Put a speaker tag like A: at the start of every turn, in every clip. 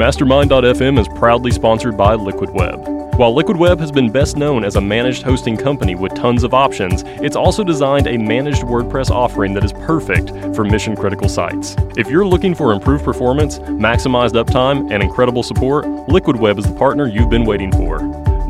A: Mastermind.fm is proudly sponsored by Liquid Web. While Liquid Web has been best known as a managed hosting company with tons of options, it's also designed a managed WordPress offering that is perfect for mission critical sites. If you're looking for improved performance, maximized uptime, and incredible support, Liquid Web is the partner you've been waiting for.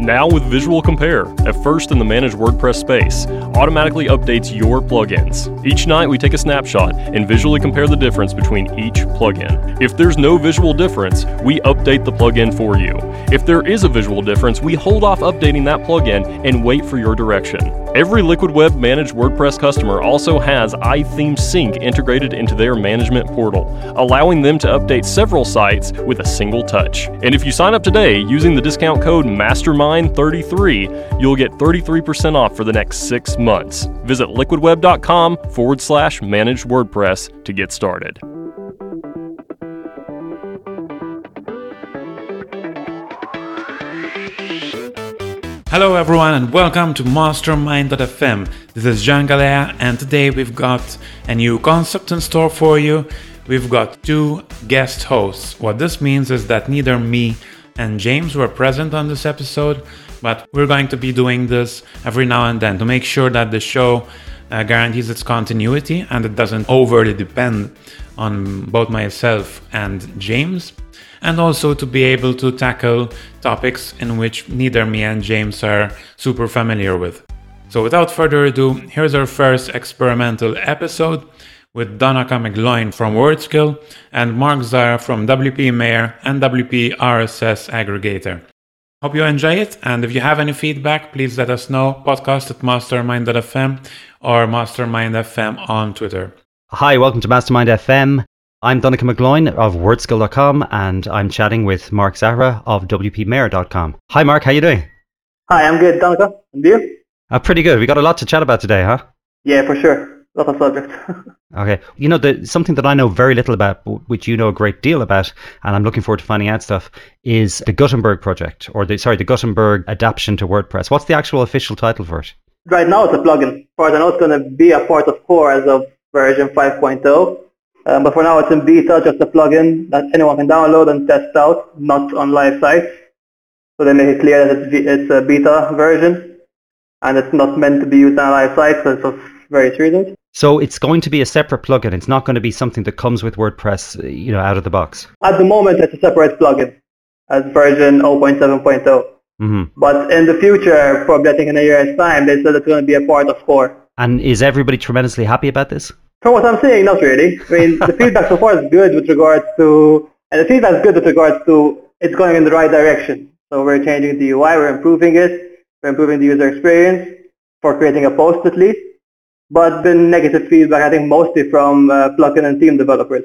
A: Now with Visual Compare, a first in the managed WordPress space, automatically updates your plugins. Each night we take a snapshot and visually compare the difference between each plugin. If there's no visual difference, we update the plugin for you. If there is a visual difference, we hold off updating that plugin and wait for your direction. Every Liquid Web managed WordPress customer also has iThemes Sync integrated into their management portal, allowing them to update several sites with a single touch. And if you sign up today using the discount code MASTERMIND33, you'll get 33% off for the next six months. Visit liquidweb.com forward slash managed WordPress to get started.
B: Hello everyone and welcome to Mastermind.fm. This is Jean Galea and today we've got a new concept in store for you. We've got two guest hosts. What this means is that neither me and James were present on this episode, but we're going to be doing this every now and then to make sure that the show uh, guarantees its continuity and it doesn't overly depend on both myself and James and also to be able to tackle topics in which neither me and James are super familiar with. So without further ado, here's our first experimental episode with Donnacha McGloin from WordSkill and Mark Zahra from WP Mayor and WP RSS Aggregator. Hope you enjoy it, and if you have any feedback, please let us know. Podcast at mastermind.fm or mastermind.fm on Twitter.
C: Hi, welcome to Mastermind FM. I'm Donnacha McGloin of wordskill.com and I'm chatting with Mark Zahra of WPMayor.com. Hi Mark, how you doing?
D: Hi, I'm good, Donnacha. And you?
C: Uh, pretty good. We got a lot to chat about today, huh?
D: Yeah, for sure. Lot of subjects.
C: okay. You know, the, something that I know very little about, which you know a great deal about, and I'm looking forward to finding out stuff, is the Gutenberg project, or the sorry, the Gutenberg adaptation to WordPress. What's the actual official title for it?
D: Right now it's a plugin. As far as I know, it's going to be a part of core as of version 5.0. Um, but for now, it's in beta, just a plugin that anyone can download and test out, not on live sites. So they make it clear that it's, it's a beta version, and it's not meant to be used on live sites for various reasons.
C: So it's going to be a separate plugin. It's not going to be something that comes with WordPress, you know, out of the box.
D: At the moment, it's a separate plugin, as version 0.7.0. Mm-hmm. But in the future, probably I think in a year's time, they said it's going to be a part of core.
C: And is everybody tremendously happy about this?
D: From what I'm saying, not really. I mean, the feedback so far is good with regards to, and the feedback is good with regards to it's going in the right direction. So we're changing the UI, we're improving it, we're improving the user experience for creating a post at least. But the negative feedback, I think, mostly from uh, plugin and theme developers.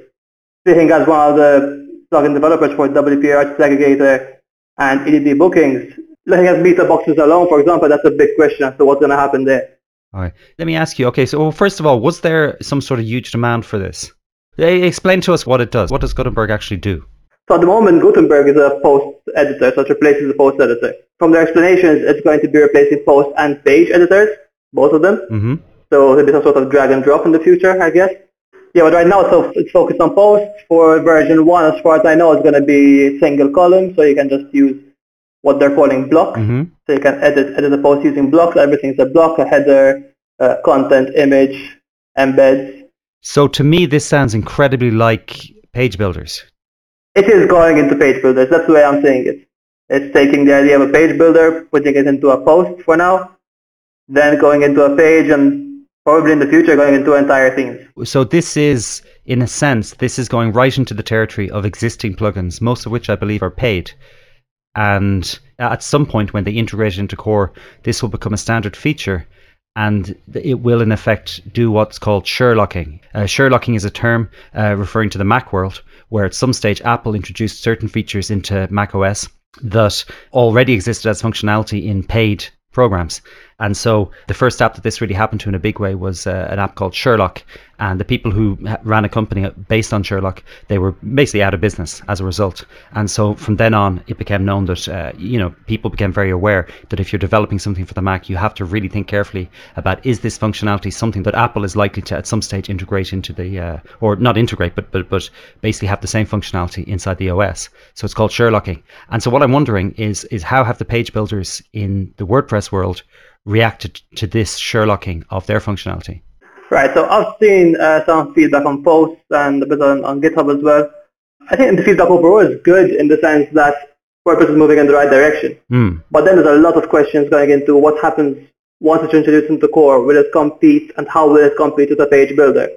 D: Speaking as one of the plugin developers for WP RSS Aggregator and EDD bookings, looking at meta boxes alone, for example, that's a big question as to what's going to happen there.
C: All right. Let me ask you. Okay, so well, first of all, was there some sort of huge demand for this? Explain to us what it does. What does Gutenberg actually do?
D: So at the moment, Gutenberg is a post editor, so it replaces the post editor. From their explanations, it's going to be replacing post and page editors, both of them. Mm-hmm. So there'll be some sort of drag and drop in the future, I guess. Yeah, but right now so it's focused on posts. For version 1, as far as I know, it's going to be single column, so you can just use what they're calling blocks. Mm-hmm. So you can edit edit the post using blocks. Everything's a block, a header, uh, content, image, embeds.
C: So to me, this sounds incredibly like page builders.
D: It is going into page builders. That's the way I'm saying it. It's taking the idea of a page builder, putting it into a post for now, then going into a page, and probably in the future going into entire themes.
C: So this is, in a sense, this is going right into the territory of existing plugins, most of which I believe are paid. And at some point, when they integrate it into core, this will become a standard feature and it will in effect do what's called Sherlocking. Uh, Sherlocking is a term uh, referring to the Mac world, where at some stage Apple introduced certain features into Mac OS that already existed as functionality in paid programs. And so the first app that this really happened to in a big way was uh, an app called Sherlock. And the people who ran a company based on Sherlock, they were basically out of business as a result. And so from then on, it became known that, uh, you know, people became very aware that if you're developing something for the Mac, you have to really think carefully about is this functionality something that Apple is likely to at some stage integrate into the, uh, or not integrate, but, but, but basically have the same functionality inside the OS. So it's called Sherlocking. And so what I'm wondering is, is how have the page builders in the WordPress world reacted to this Sherlocking of their functionality?
D: Right. So I've seen uh, some feedback on posts and a bit on, on GitHub as well. I think the feedback overall is good in the sense that WordPress is moving in the right direction.
C: Mm.
D: But then there's a lot of questions going into what happens once it's introduced into core. Will it compete and how will it compete with a page builder?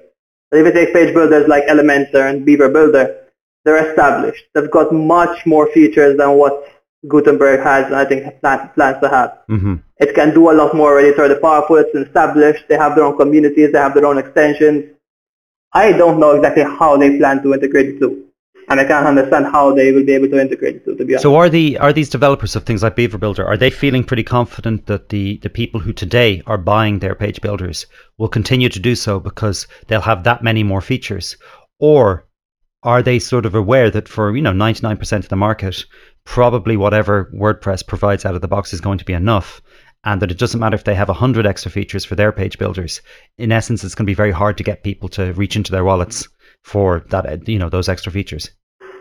D: So if you take page builders like Elementor and Beaver Builder, they're established. They've got much more features than what Gutenberg has and I think plans, plans to have.
C: Mm-hmm.
D: It can do a lot more already. It's already powerful. It's established. They have their own communities. They have their own extensions. I don't know exactly how they plan to integrate the two. And I can't understand how they will be able to integrate the two, to be honest.
C: So are the are these developers of things like Beaver Builder, are they feeling pretty confident that the, the people who today are buying their page builders will continue to do so because they'll have that many more features? Or are they sort of aware that for, you know, 99% of the market, probably whatever WordPress provides out of the box is going to be enough and that it doesn't matter if they have 100 extra features for their page builders. In essence, it's going to be very hard to get people to reach into their wallets for that, you know, those extra features.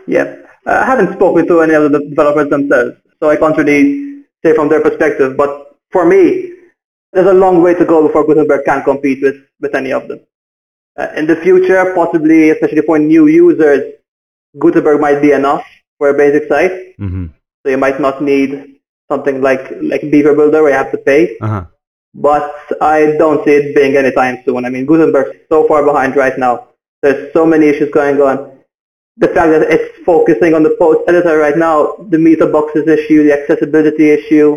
D: Yeah. I haven't spoken to any of the developers themselves, so I can't really say from their perspective. But for me, there's a long way to go before Gutenberg can compete with, with any of them. Uh, in the future, possibly, especially for new users, Gutenberg might be enough for a basic site.
C: Mm-hmm.
D: So you might not need something like, like Beaver Builder where you have to pay.
C: Uh-huh.
D: But I don't see it being anytime soon. I mean, Gutenberg's so far behind right now. There's so many issues going on. The fact that it's focusing on the post editor right now, the meta boxes issue, the accessibility issue,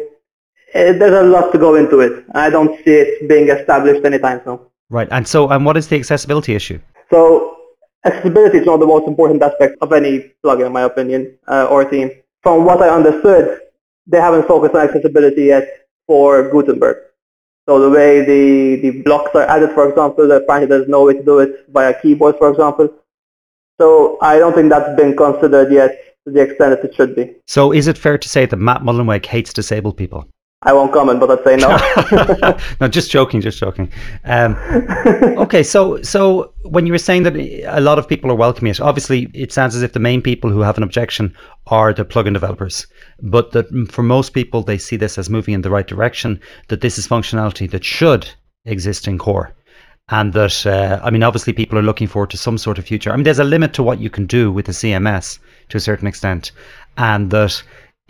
D: it, there's a lot to go into it. I don't see it being established anytime soon.
C: Right. And so, and what is the accessibility issue?
D: So accessibility is one of the most important aspects of any plugin, in my opinion, uh, or theme. From what I understood, they haven't focused on accessibility yet for Gutenberg. So the way the, the blocks are added, for example, apparently there's no way to do it via keyboard, for example. So I don't think that's been considered yet to the extent that it should be.
C: So is it fair to say that Matt Mullenweg hates disabled people?
D: I won't comment, but I'd say no.
C: no, just joking, just joking. Um, okay, so so when you were saying that a lot of people are welcoming it, obviously it sounds as if the main people who have an objection are the plugin developers, but that for most people they see this as moving in the right direction. That this is functionality that should exist in core, and that uh, I mean, obviously people are looking forward to some sort of future. I mean, there's a limit to what you can do with the CMS to a certain extent, and that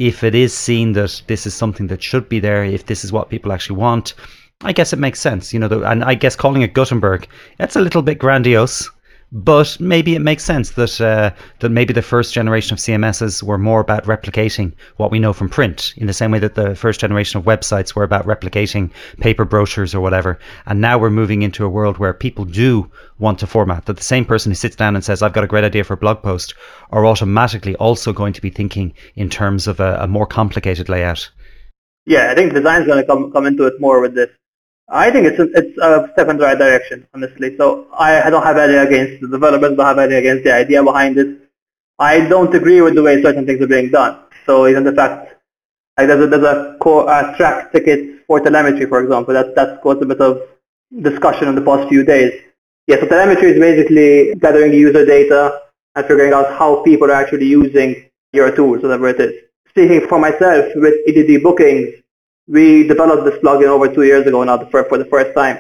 C: if it is seen that this is something that should be there, if this is what people actually want, I guess it makes sense, you know. The, and I guess calling it Gutenberg, that's a little bit grandiose, but maybe it makes sense that uh, that maybe the first generation of CMSs were more about replicating what we know from print, in the same way that the first generation of websites were about replicating paper brochures or whatever. And now we're moving into a world where people do want to format. That the same person who sits down and says, "I've got a great idea for a blog post," are automatically also going to be thinking in terms of a, a more complicated layout.
D: Yeah, I think design is going to come come into it more with this. I think it's a, it's a step in the right direction, honestly. So I, don't have any against the developers, don't have any against the idea behind it. I don't agree with the way certain things are being done. So even the fact, like there's a, there's a Trac ticket for telemetry, for example, that, that's caused a bit of discussion in the past few days. Yeah, so telemetry is basically gathering user data and figuring out how people are actually using your tools, whatever it is. Speaking for myself, with EDD bookings, we developed this plugin over two years ago now for, the first time.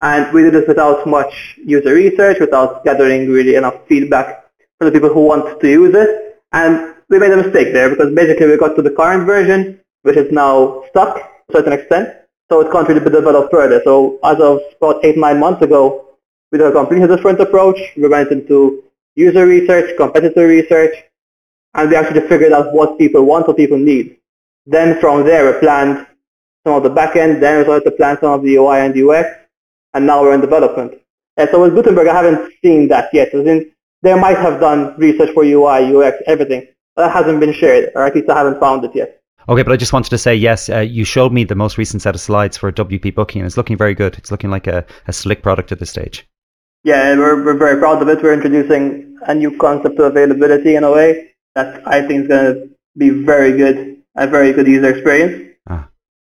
D: And we did this without much user research, without gathering really enough feedback from the people who want to use it. And we made a mistake there because basically we got to the current version, which is now stuck to a certain extent. So it can't really be developed further. So as of about eight, nine months ago, we did a completely different approach. We went into user research, competitor research, and we actually figured out what people want, what people need. Then from there, we planned some of the backend, then we started to plan some of the UI and UX, and now we're in development. And so with Gutenberg, I haven't seen that yet. As in, they might have done research for UI, UX, everything. But that hasn't been shared, or at least I haven't found it yet.
C: Okay, but I just wanted to say yes. Uh, you showed me the most recent set of slides for WP Booking, and it's looking very good. It's looking like a, a slick product at this stage.
D: Yeah, we're, we're very proud of it. We're introducing a new concept of availability in a way that I think is going to be very good, a very good user experience.
C: Ah.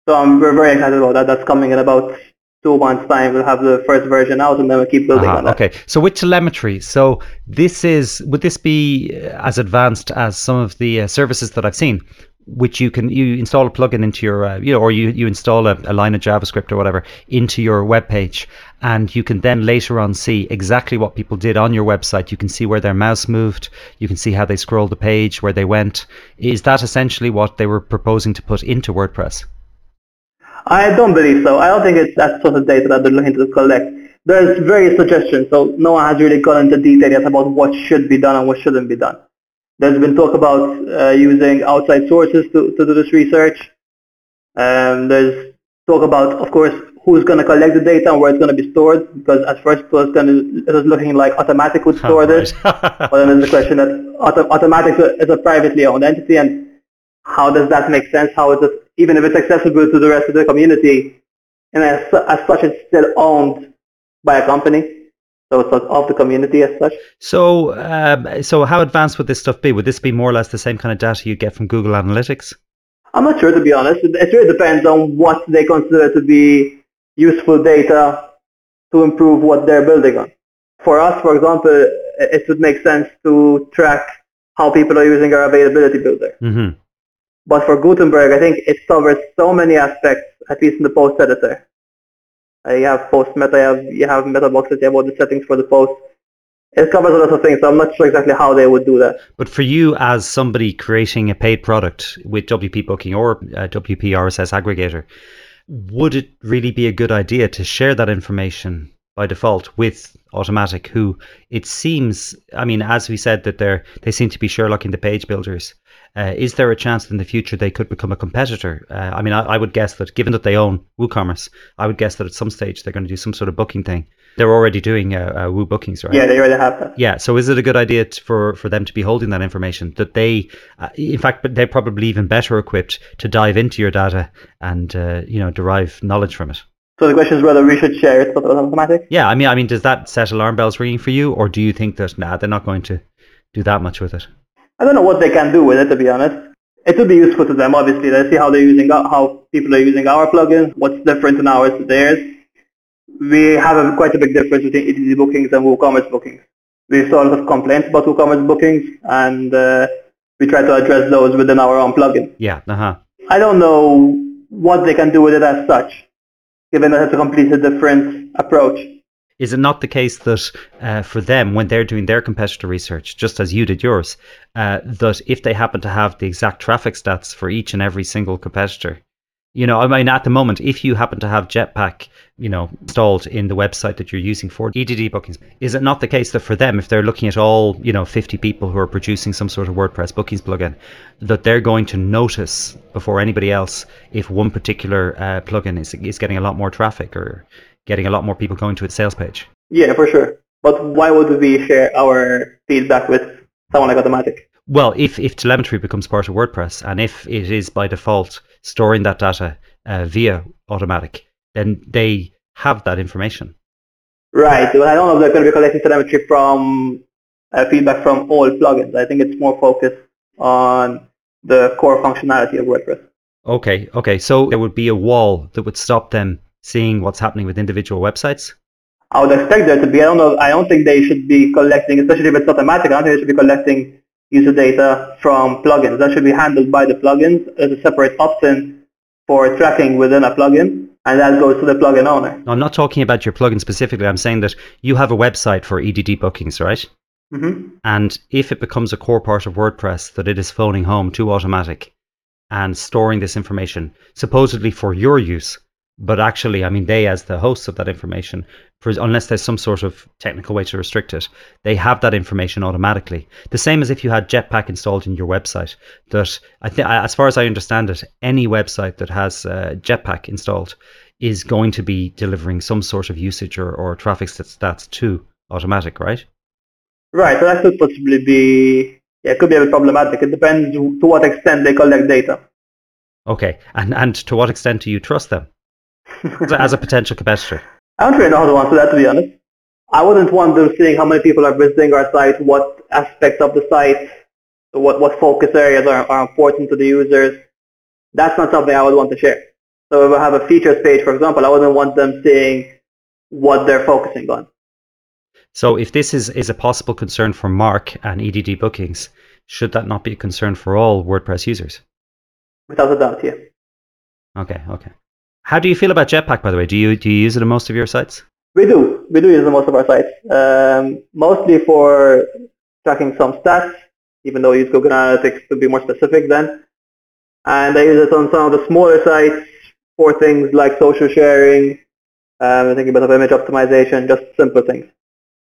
D: So we're very excited about that. That's coming in about two months' time. We'll have the first version out, and then we'll keep building
C: Uh-huh,
D: on that.
C: Okay, so with telemetry, so this is would this be uh, as advanced as some of the uh, services that I've seen, which you can you install a plugin into your uh, you know, or you you install a, a line of JavaScript or whatever into your web page, and you can then later on see exactly what people did on your website. You can see where their mouse moved, you can see how they scrolled the page, where they went. Is that essentially what they were proposing to put into WordPress?
D: I don't believe so. I don't think it's that sort of data that they're looking to collect. There's various suggestions, so no one has really gone into detail yet about what should be done and what shouldn't be done. There's been talk about uh, using outside sources to, to do this research. Um, there's talk about, of course, who's going to collect the data and where it's going to be stored, because at first it was, to, it was looking like Automattic would store this. But then there's the question that Auto- Automattic is a privately owned entity, and how does that make sense? How is it, even if it's accessible to the rest of the community, and as, as such, it's still owned by a company, so it's of the community as such.
C: So, um, so how advanced would this stuff be? Would this be more or less the same kind of data you get from Google Analytics?
D: I'm not sure, to be honest. It, it really depends on what they consider to be useful data to improve what they're building on. For us, for example, it would make sense to track how people are using our availability builder.
C: hmm
D: But for Gutenberg, I think it covers so many aspects, at least in the post editor. Uh, you have post meta, you have, you have meta boxes, you have all the settings for the post. It covers a lot of things, so I'm not sure exactly how they would do that.
C: But for you, as somebody creating a paid product with WP Booking or uh, WP RSS aggregator, would it really be a good idea to share that information by default with Automattic, who it seems, I mean, as we said, that they're they seem to be Sherlocking the page builders. Uh, is there a chance that in the future they could become a competitor? Uh, I mean, I, I would guess that given that they own WooCommerce, I would guess that at some stage they're going to do some sort of booking thing. They're already doing uh, uh, Woo bookings, right?
D: Yeah, they already have that.
C: Yeah. So is it a good idea t- for for them to be holding that information? That they, uh, in fact, but they're probably even better equipped to dive into your data and uh, you know derive knowledge from it.
D: So the question is whether we should share it with Automattic.
C: Yeah. I mean, I mean, does that set alarm bells ringing for you, or do you think that nah, they're not going to do that much with it?
D: I don't know what they can do with it, to be honest. It would be useful to them, obviously. Let's see how they're using how people are using our plugin, what's different in ours to theirs. We have a, quite a big difference between EDD bookings and WooCommerce bookings. We saw a lot of complaints about WooCommerce bookings, and uh, we try to address those within our own plugin.
C: Yeah. Uh huh.
D: I don't know what they can do with it as such, given that it's a completely different approach.
C: Is it not the case that uh, for them, when they're doing their competitor research, just as you did yours, uh, that if they happen to have the exact traffic stats for each and every single competitor, you know, I mean, at the moment, if you happen to have Jetpack, you know, installed in the website that you're using for EDD bookings, is it not the case that for them, if they're looking at all, you know, 50 people who are producing some sort of WordPress bookings plugin, that they're going to notice before anybody else if one particular uh, plugin is, is getting a lot more traffic or getting a lot more people going to its sales page?
D: Yeah, for sure. But why would we share our feedback with someone like Automattic?
C: Well, if, if telemetry becomes part of WordPress and if it is by default storing that data uh, via Automattic, then they have that information.
D: Right. Well, I don't know if they're going to be collecting telemetry from uh, feedback from all plugins. I think it's more focused on the core functionality of WordPress.
C: Okay, okay. So there would be a wall that would stop them seeing what's happening with individual websites.
D: I would expect there to be. I don't know. I don't think they should be collecting, especially if it's Automattic. I don't think they should be collecting user data from plugins. That should be handled by the plugins as a separate option for tracking within a plugin, and that goes to the plugin owner.
C: I'm not talking about your plugin specifically. I'm saying that you have a website for EDD bookings, right?
D: hmm
C: And if it becomes a core part of WordPress that it is phoning home to Automattic and storing this information, supposedly for your use, but actually, I mean, they, as the hosts of that information, for, unless there's some sort of technical way to restrict it, they have that information automatically. The same as if you had Jetpack installed in your website. That I think, as far as I understand it, any website that has uh, Jetpack installed is going to be delivering some sort of usage or, or traffic stats to Automattic, right?
D: Right. So that could possibly be. Yeah, it could be a bit problematic. It depends to what extent they collect data.
C: Okay, and and to what extent do you trust them as a potential competitor?
D: I don't really know how to answer that, to be honest. I wouldn't want them seeing how many people are visiting our site, what aspects of the site, what, what focus areas are, are important to the users. That's not something I would want to share. So if I have a features page, for example, I wouldn't want them seeing what they're focusing on.
C: So if this is, is a possible concern for Mark and EDD bookings, should that not be a concern for all WordPress users?
D: Without a doubt, yeah.
C: Okay, okay. How do you feel about Jetpack, by the way? Do you do you use it on most of your sites?
D: We do. We do use it on most of our sites. Um, mostly for tracking some stats, even though we use Google Analytics to be more specific then. And I use it on some of the smaller sites for things like social sharing, um, thinking about image optimization, just simple things.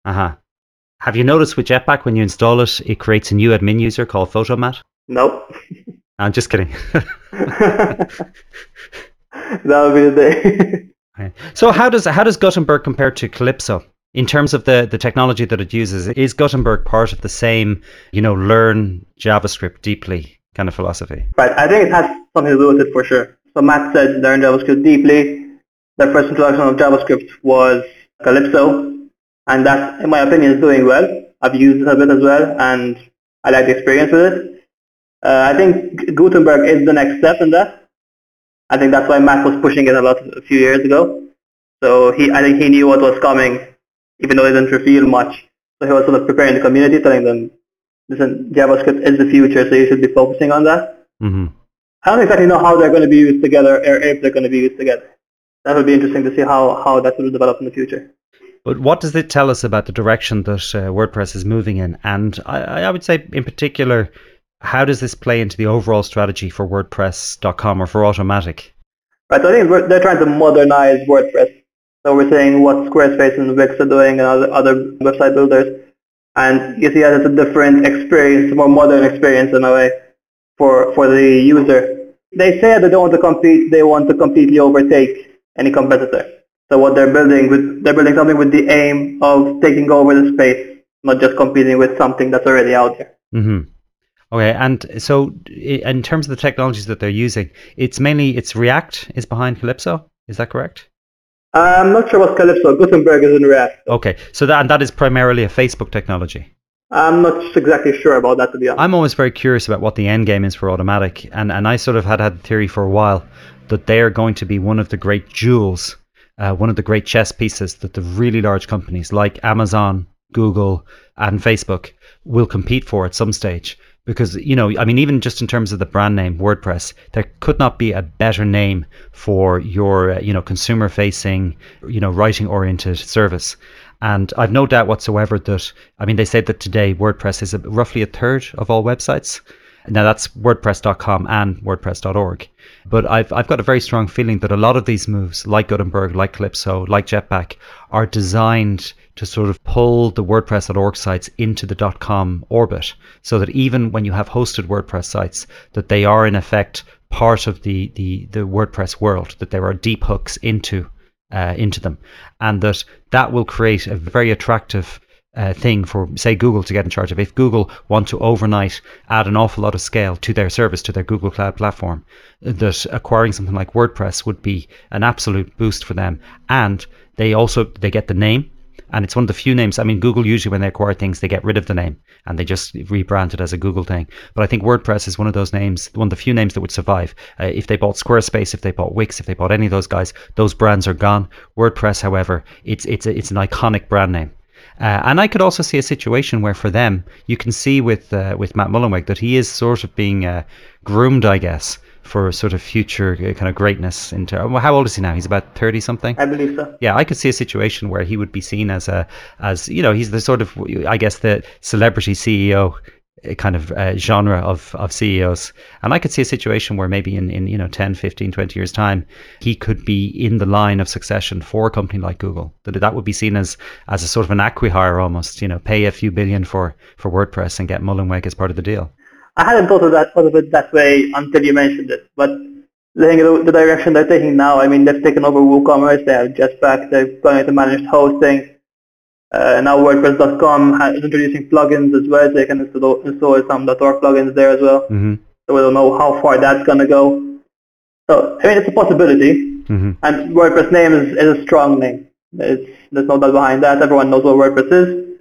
C: Uh-huh. Have you noticed with Jetpack when you install it, it creates a new admin user called Photomatt?
D: Nope.
C: I'm just kidding.
D: that would be the day.
C: So how does how does Gutenberg compare to Calypso in terms of the, the technology that it uses? Is Gutenberg part of the same, you know, learn JavaScript deeply kind of philosophy?
D: right. I think it has something to do with it for sure. So Matt said learn JavaScript deeply. The first introduction of JavaScript was Calypso, and that, in my opinion, is doing well. I've used it a bit as well, and I like the experience with it. Uh, I think Gutenberg is the next step in that. I think that's why Matt was pushing it a lot a few years ago. So he, I think he knew what was coming, even though he didn't reveal much. So he was sort of preparing the community, telling them, listen, JavaScript is the future, so you should be focusing on that.
C: Mm-hmm.
D: I don't exactly know how they're going to be used together, or if they're going to be used together. That would be interesting to see how, how that will develop in the future.
C: But what does it tell us about the direction that uh, WordPress is moving in? And I, I would say, in particular, how does this play into the overall strategy for WordPress.com or for Automattic?
D: Right, so I think they're trying to modernize WordPress. So we're seeing what Squarespace and Wix are doing and other, other website builders. And you see that it's a different experience, a more modern experience in a way for, for the user. They say that they don't want to compete, they want to completely overtake any competitor. So what they're building with, they're building something with the aim of taking over the space, not just competing with something that's already out there.
C: Mm-hmm. Okay, and so in terms of the technologies that they're using, it's mainly it's React is behind Calypso. Is that correct?
D: I'm not sure what Calypso, Gutenberg is in React.
C: Okay, so that and that is primarily a Facebook technology.
D: I'm not exactly sure about that to be honest.
C: I'm always very curious about what the end game is for Automattic, and, and I sort of had had the theory for a while that they are going to be one of the great jewels, uh, one of the great chess pieces that the really large companies like Amazon, Google, and Facebook will compete for at some stage. Because you know, I mean, even just in terms of the brand name WordPress, there could not be a better name for your, uh, you know, consumer-facing, you know, writing-oriented service. And I've no doubt whatsoever that, I mean, they say that today WordPress is roughly a third of all websites. Now that's WordPress.com and WordPress.org. But I've, I've got a very strong feeling that a lot of these moves, like Gutenberg, like Calypso, like Jetpack, are designed to sort of pull the WordPress.org sites into the .com orbit so that even when you have hosted WordPress sites, that they are in effect part of the, the, the WordPress world, that there are deep hooks into uh, into them, and that that will create a very attractive uh, thing for, say, Google to get in charge of. If Google want to overnight add an awful lot of scale to their service, to their Google Cloud platform, that acquiring something like WordPress would be an absolute boost for them. And they also they get the name, and it's one of the few names. I mean, Google usually when they acquire things, they get rid of the name and they just rebrand it as a Google thing. But I think WordPress is one of those names, one of the few names that would survive. Uh, if they bought Squarespace, if they bought Wix, if they bought any of those guys, those brands are gone. WordPress, however, it's it's it's an iconic brand name. Uh, and I could also see a situation where, for them, you can see with uh, with Matt Mullenweg that he is sort of being uh, groomed, I guess, for sort of future uh, kind of greatness. In Into well, how old is he now? He's about thirty something.
D: I believe so.
C: Yeah, I could see a situation where he would be seen as a as you know he's the sort of I guess the celebrity CEO kind of uh, genre of, of CEOs. And I could see a situation where maybe in, in, you know, 10, 15, 20 years time, he could be in the line of succession for a company like Google. That that would be seen as, as a sort of an acquihire almost, you know, pay a few billion for, for WordPress and get Mullenweg as part of the deal.
D: I hadn't thought of that thought of it that way until you mentioned it. But at the direction they're taking now, I mean, they've taken over WooCommerce, they have Jetpack, they've gone into managed hosting. Uh, now WordPress.com is introducing plugins as well, so you can install, install some .org plugins there as well.
C: Mm-hmm.
D: So we don't know how far that's going to go. So I mean, it's a possibility. Mm-hmm. And WordPress name is, is a strong name. It's, there's no doubt behind that. Everyone knows what WordPress is.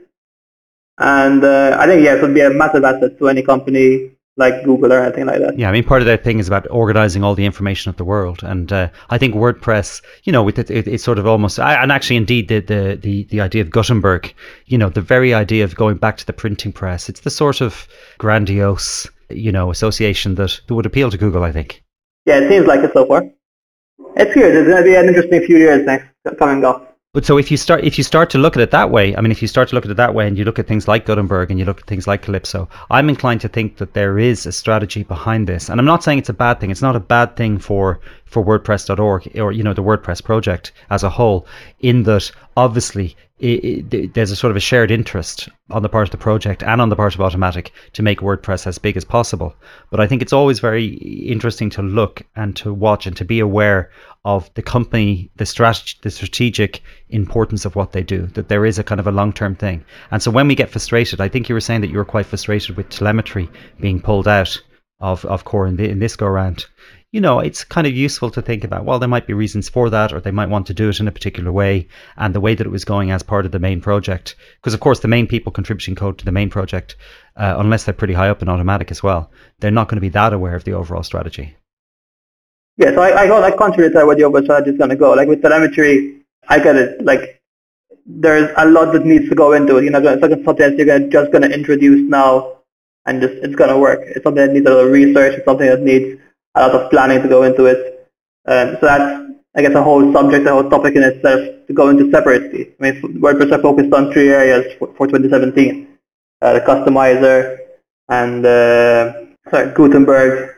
D: And uh, I think, yeah, it would be a massive asset to any company like Google or anything like that.
C: Yeah, I mean, part of that thing is about organizing all the information of the world, and uh, I think WordPress, you know, with it, it it's sort of almost, and actually, indeed, the, the the the idea of Gutenberg, you know, the very idea of going back to the printing press, it's the sort of grandiose, you know, association that, that would appeal to Google, I think.
D: Yeah, it seems like it so far. It's good. It's going to be an interesting few years next coming up.
C: But so if you start if you start to look at it that way, I mean, if you start to look at it that way, and you look at things like Gutenberg and you look at things like Calypso, I'm inclined to think that there is a strategy behind this. And I'm not saying it's a bad thing. It's not a bad thing for for WordPress.org or you know the WordPress project as a whole. In that, obviously, it, it, there's a sort of a shared interest on the part of the project and on the part of Automattic to make WordPress as big as possible. But I think it's always very interesting to look and to watch and to be aware of the company, the strategy, the strategic importance of what they do. That there is a kind of a long-term thing. And so when we get frustrated, I think you were saying that you were quite frustrated with telemetry being pulled out of of core in, the, in this go round you know, it's kind of useful to think about, well, there might be reasons for that, or they might want to do it in a particular way, and the way that it was going as part of the main project. Because, of course, the main people contributing code to the main project, uh, unless they're pretty high up in Automattic as well, they're not going to be that aware of the overall strategy.
D: Yeah, so I, I got like contrary to where the overall strategy is going to go. Like with telemetry, I get it. Like there's a lot that needs to go into it. You know, it's like something you're gonna, just going to introduce now, and just it's going to work. It's something that needs a little research. It's something that needs a lot of planning to go into it. Um, so that's, I guess, a whole subject, a whole topic in itself to go into separately. I mean, WordPress are focused on three areas for, for 2017. Uh, the customizer and uh, sorry, Gutenberg,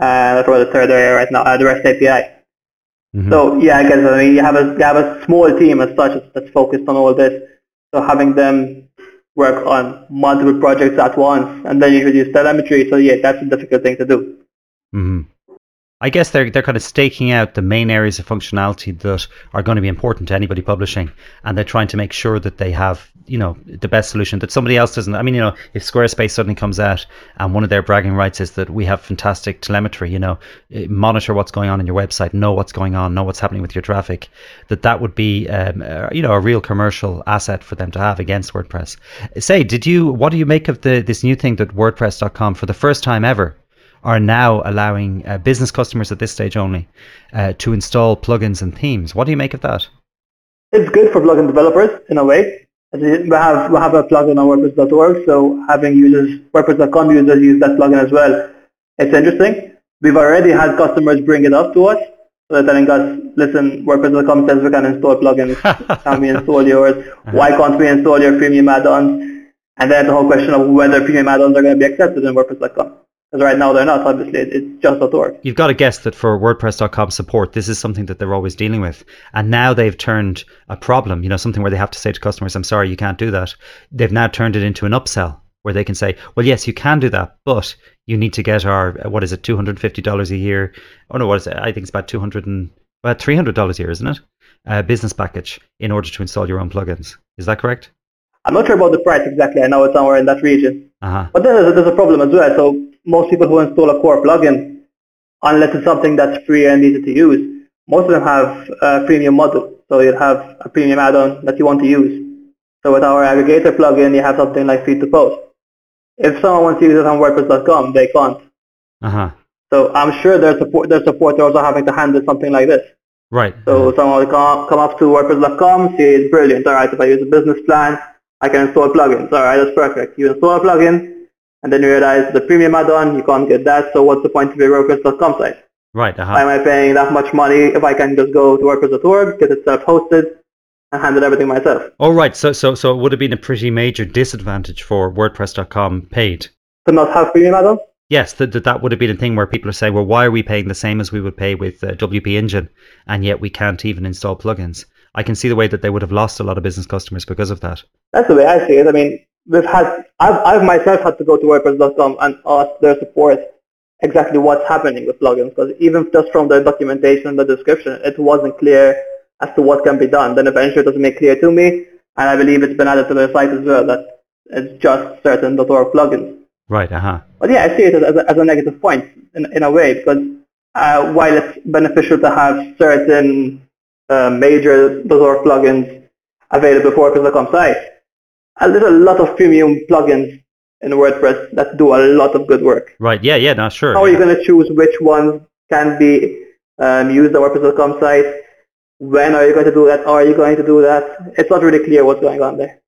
D: and that's the third area right now, uh, the REST API. Mm-hmm. So yeah, I guess I mean you have a you have a small team as such that's focused on all this. So having them work on multiple projects at once and then you introduce telemetry. So yeah, that's a difficult thing to do.
C: Mm-hmm. I guess they're they're kind of staking out the main areas of functionality that are going to be important to anybody publishing, and they're trying to make sure that they have you know the best solution that somebody else doesn't. I mean, you know, if Squarespace suddenly comes out and one of their bragging rights is that we have fantastic telemetry, you know, eh, monitor what's going on in your website, know what's going on, know what's happening with your traffic, that that would be um, you know a real commercial asset for them to have against WordPress. Say, did you what do you make of the this new thing that WordPress.com for the first time ever are now allowing uh, business customers at this stage only uh, to install plugins and themes. What do you make of that?
D: It's good for plugin developers in a way. We have we have a plugin on WordPress.org, so having users WordPress.com users use that plugin as well. It's interesting. We've already had customers bring it up to us. So they're telling us, listen, WordPress.com says we can install plugins. can we install yours? Why can't we install your premium add-ons? And then the whole question of whether premium add-ons are going to be accepted in WordPress.com. Because right now they're not, obviously. It's just .org.
C: You've got to guess that for WordPress.com support, this is something that they're always dealing with. And now they've turned a problem, you know, something where they have to say to customers, I'm sorry, you can't do that. They've now turned it into an upsell where they can say, well, yes, you can do that, but you need to get our, what is it, $250 a year? Oh, no, what is it? I think it's about 200 and, about $300 a year, isn't it? A business package in order to install your own plugins. Is that correct?
D: I'm not sure about the price exactly. I know it's somewhere in that region. Uh-huh. But there's, there's a problem as well. So most people who install a core plugin, unless it's something that's free and easy to use, most of them have a premium model. So you have a premium add-on that you want to use. So with our aggregator plugin, you have something like feed to post. If someone wants to use it on WordPress.com, they can't. Uh-huh. So I'm sure their support their supporters are also having to handle something like this.
C: Right.
D: So uh-huh. someone will come, come up to WordPress.com, see it's brilliant. All right, if I use a business plan, I can install plugins. All right, that's perfect. You install a plugin, and then you realize the premium add-on, you can't get that, so what's the point of your WordPress.com site?
C: Right. Uh-huh.
D: Why am I paying that much money if I can just go to WordPress.org, get it self-hosted, and handle everything myself?
C: Oh, right. So, so, so it would have been a pretty major disadvantage for WordPress.com paid.
D: To not have premium add-ons?
C: Yes, that, that that would have been a thing where people are saying, well, why are we paying the same as we would pay with uh, WP Engine, and yet we can't even install plugins? I can see the way that they would have lost a lot of business customers because of that.
D: That's the way I see it. I mean, we've had I've, I've myself had to go to WordPress.com and ask their support exactly what's happening with plugins because even just from the documentation and the description, it wasn't clear as to what can be done. Then eventually it doesn't make clear to me, and I believe it's been added to the site as well that it's just certain .org plugins.
C: Right. Uh huh.
D: But yeah, I see it as a, as a negative point in in a way because uh, while it's beneficial to have certain uh, major Blazor plugins available for WordPress.com site, there's a lot of premium plugins in WordPress that do a lot of good work.
C: Right. Yeah. Yeah. No. Sure.
D: How are you going to choose which ones can be um, used on WordPress.com site? When are you going to do that? Are you going to do that? It's not really clear what's going on there.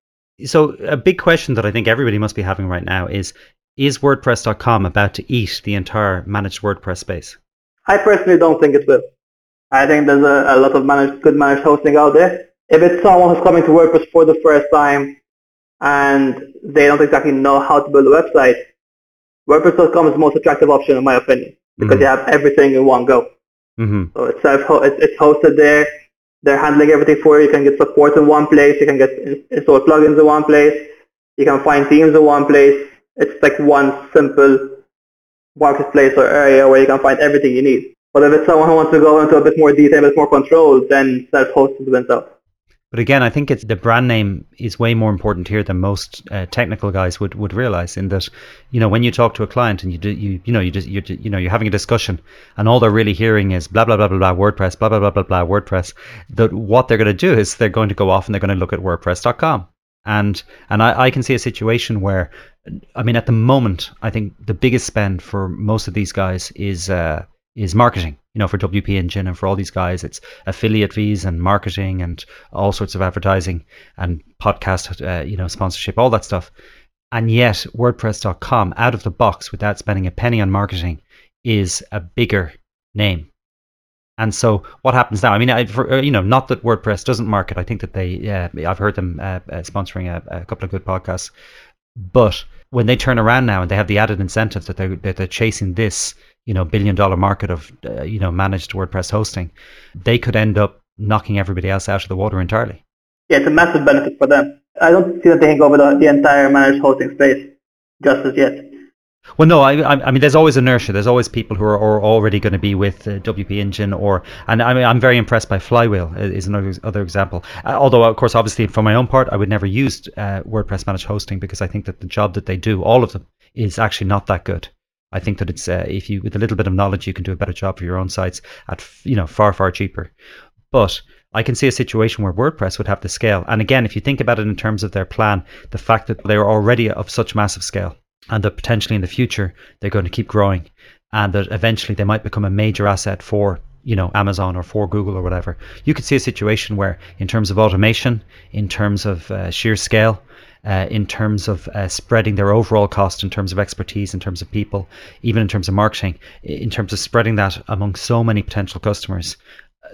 C: So a big question that I think everybody must be having right now is: Is WordPress.com about to eat the entire managed WordPress space?
D: I personally don't think it will. I think there's a, a lot of managed, good managed hosting out there. If it's someone who's coming to WordPress for the first time and they don't exactly know how to build a website, WordPress.com is the most attractive option in my opinion because
C: Mhm.
D: you have everything in one go.
C: hmm
D: So it's, it's, it's hosted there. They're handling everything for you. You can get support in one place. You can get install plugins in one place. You can find themes in one place. It's like one simple marketplace or area where you can find everything you need. But if it's someone who wants to go into a bit more detail, a bit more control, then self-hosted out.
C: But again, I think it's the brand name is way more important here than most uh, technical guys would, would realize. In that, you know, when you talk to a client and you do, you you know you just you you know you're having a discussion, and all they're really hearing is blah blah blah blah blah WordPress blah blah blah blah blah WordPress. That what they're going to do is they're going to go off and they're going to look at WordPress.com. And and I, I can see a situation where, I mean, at the moment, I think the biggest spend for most of these guys is uh, is marketing. You know, for WP Engine and for all these guys, it's affiliate fees and marketing and all sorts of advertising and podcast, uh, you know, sponsorship, all that stuff. And yet, WordPress.com, out of the box, without spending a penny on marketing, is a bigger name. And so, what happens now? I mean, I, for, uh, you know, not that WordPress doesn't market. I think that they, uh, I've heard them uh, uh, sponsoring a, a couple of good podcasts. But when they turn around now and they have the added incentive that they're that they're chasing this, you know, billion dollar market of, uh, you know, managed WordPress hosting, they could end up knocking everybody else out of the water entirely.
D: Yeah, it's a massive benefit for them. I don't see that they can go over the, the entire managed hosting space just as yet.
C: Well, no, I, I mean, there's always inertia. There's always people who are, are already going to be with uh, WP Engine, or and I mean, I'm very impressed by Flywheel. uh, Is another other example. Uh, although, of course, obviously, for my own part, I would never use uh, WordPress managed hosting because I think that the job that they do, all of them, is actually not that good. I think that it's uh, if you with a little bit of knowledge, you can do a better job for your own sites at you know far far cheaper. But I can see a situation where WordPress would have the scale. And again, if you think about it in terms of their plan, the fact that they're already of such massive scale and that potentially in the future they're going to keep growing and that eventually they might become a major asset for you know Amazon or for Google or whatever. You could see a situation where in terms of automation, in terms of uh, sheer scale, uh, in terms of uh, spreading their overall cost, in terms of expertise, in terms of people, even in terms of marketing, in terms of spreading that among so many potential customers,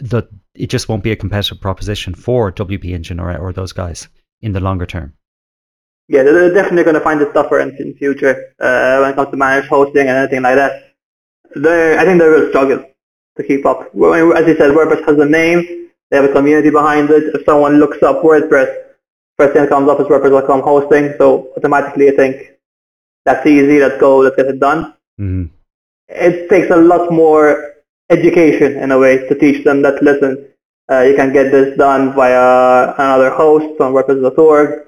C: that it just won't be a competitive proposition for WP Engine or, or those guys in the longer term.
D: Yeah, they're they're definitely going to find it tougher in in future uh, when it comes to managed hosting and anything like that. They, I think they will struggle to keep up. As you said, WordPress has a name. They have a community behind it. If someone looks up WordPress, first thing that comes up is WordPress.com hosting. So automatically, I think that's easy. Let's go. Let's get it done.
C: hmm
D: It takes a lot more education in a way to teach them that listen, uh, you can get this done via another host on WordPress.org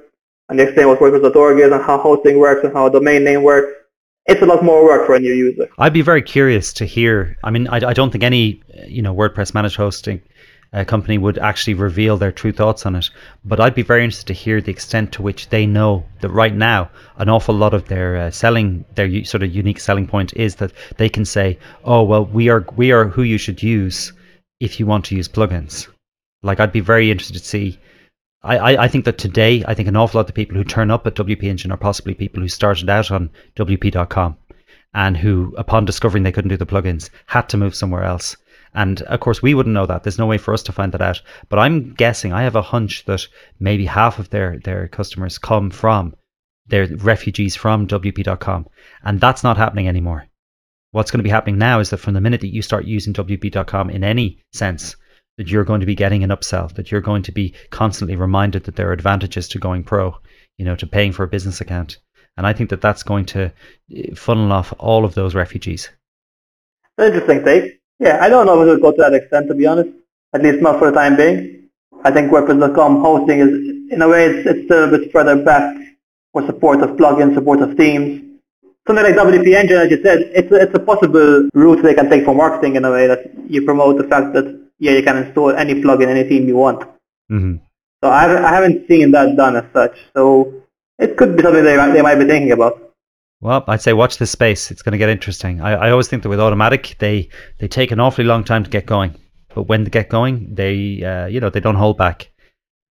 D: and they explain what WordPress.org is and how hosting works and how a domain name works. It's a lot more work for a new user.
C: I'd be very curious to hear. I mean, I, I don't think any you know WordPress managed hosting uh, company would actually reveal their true thoughts on it. But I'd be very interested to hear the extent to which they know that right now an awful lot of their uh, selling, their u- sort of unique selling point is that they can say, "Oh well, we are we are who you should use if you want to use plugins." Like I'd be very interested to see. I, I, think that today, I think an awful lot of the people who turn up at WP Engine are possibly people who started out on WP.com and who, upon discovering they couldn't do the plugins, had to move somewhere else. And of course, we wouldn't know that. There's no way for us to find that out. But I'm guessing, I have a hunch that maybe half of their, their customers come from, they're refugees from WP.com. And that's not happening anymore. What's going to be happening now is that from the minute that you start using WP.com in any sense, that you're going to be getting an upsell, that you're going to be constantly reminded that there are advantages to going pro, you know, to paying for a business account. And I think that that's going to eh, funnel off all of those refugees.
D: Interesting take. Yeah, I don't know if it will go to that extent, to be honest. At least not for the time being. I think WordPress.com hosting is, in a way, it's, it's still a bit further back for support of plugins, support of themes. something like WP Engine, as you said, it's it's a possible route they can take for marketing in a way that you promote the fact that yeah, you can install any plugin, any theme you want.
C: hmm
D: So I haven't, I haven't seen that done as such. So it could be something they, might- they might be thinking about.
C: Well, I'd say watch this space. It's going to get interesting. I, I always think that with Automattic, they they take an awfully long time to get going, but when they get going, they uh, you know they don't hold back,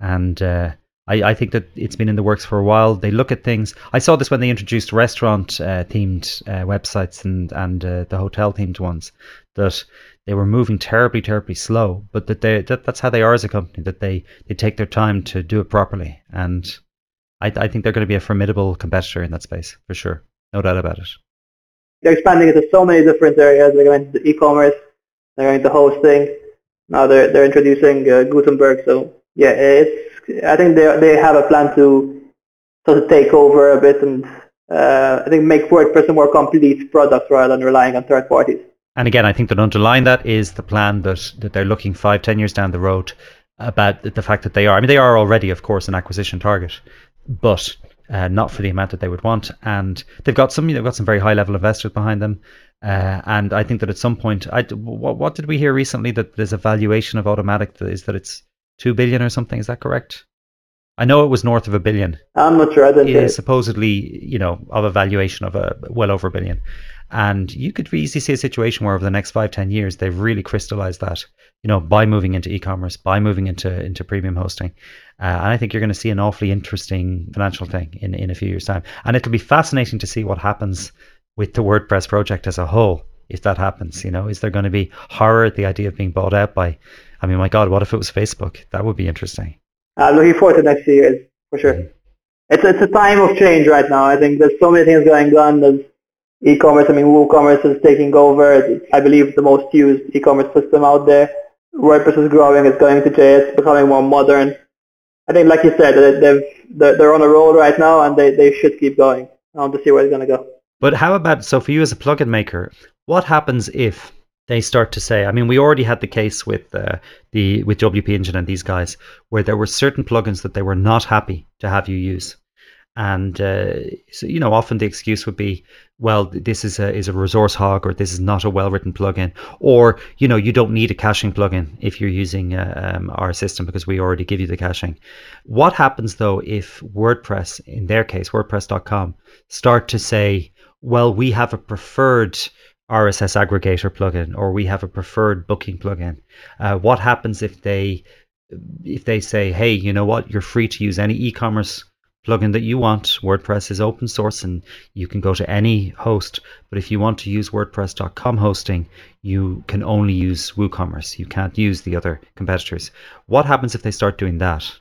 C: and uh, I I think that it's been in the works for a while. They look at things. I saw this when they introduced restaurant uh, themed uh, websites and and uh, the hotel themed ones that they were moving terribly terribly slow, but that they that, that's how they are as a company. That they they take their time to do it properly, and I I think they're going to be a formidable competitor in that space for sure. No doubt about it.
D: They're expanding into so many different areas. They're going to e-commerce. They're going to hosting. Now they're they're introducing uh, Gutenberg. So yeah, it's I think they they have a plan to sort of take over a bit and uh, I think make WordPress a more complete product rather than relying on third parties.
C: And again, I think that underlying that is the plan that, that they're looking five, ten years down the road about the, fact that they are. I mean, they are already, of course, an acquisition target, but uh, not for the amount that they would want. And they've got some, they've got some very high level investors behind them. Uh, and I think that at some point, I, what, what did we hear recently that there's a valuation of Automattic that is that it's two billion or something? Is that correct? I know it was north of a billion.
D: I'm not sure. I didn't
C: It is supposedly, you know, of a valuation of a well over a billion. And you could easily see a situation where over the next five, ten years, they've really crystallized that, you know, by moving into e-commerce, by moving into into premium hosting. Uh, and I think you're going to see an awfully interesting financial thing in, in a few years' time. And it'll be fascinating to see what happens with the WordPress project as a whole if that happens. You know, is there going to be horror at the idea of being bought out by, I mean, my God, what if it was Facebook? That would be interesting.
D: I'm looking forward to the next few years for sure. It's it's a time of change right now. I think there's so many things going on. There's e-commerce. I mean, WooCommerce is taking over. It's, I believe the most used e-commerce system out there. WordPress is growing. It's going to JS. Becoming more modern. I think, like you said, they- they've they're, they're on a roll right now, and they, they should keep going. I want to see where it's going to go.
C: But how about so for you as a plugin maker, what happens if they start to say? I mean, we already had the case with uh, the with WP Engine and these guys where there were certain plugins that they were not happy to have you use, and uh, so you know often the excuse would be, well, this is a is a resource hog or this is not a well written plugin, or you know you don't need a caching plugin if you're using uh, um, our system because we already give you the caching. What happens though if WordPress, in their case, WordPress.com, start to say, well, we have a preferred RSS aggregator plugin or we have a preferred booking plugin. Uh, what happens if they if they say, hey, you know what, you're free to use any e-commerce plugin that you want. WordPress is open source and you can go to any host. But if you want to use WordPress.com hosting, you can only use WooCommerce. You can't use the other competitors. What happens if they start doing that?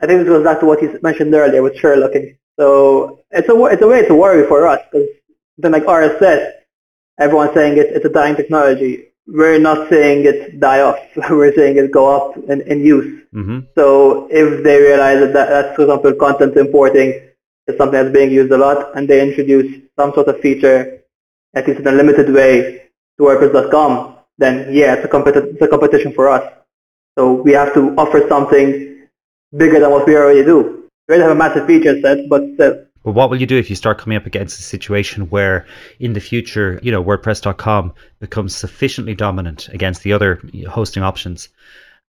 D: I think this goes back to what you mentioned earlier with Sherlocking. So it's a it's a way to worry for us because then like RSS, everyone's saying it, it's a dying technology. We're not saying it die off. We're saying it go up in, in use.
C: hmm
D: So if they realize that, that that's, for example, content importing is something that's being used a lot, and they introduce some sort of feature, at least in a limited way, to WordPress.com, then yeah, it's a, competi- it's a competition for us. So we have to offer something bigger than what we already do. We already have a massive feature set, but still.
C: But what will you do if you start coming up against a situation where in the future, you know, WordPress.com becomes sufficiently dominant against the other hosting options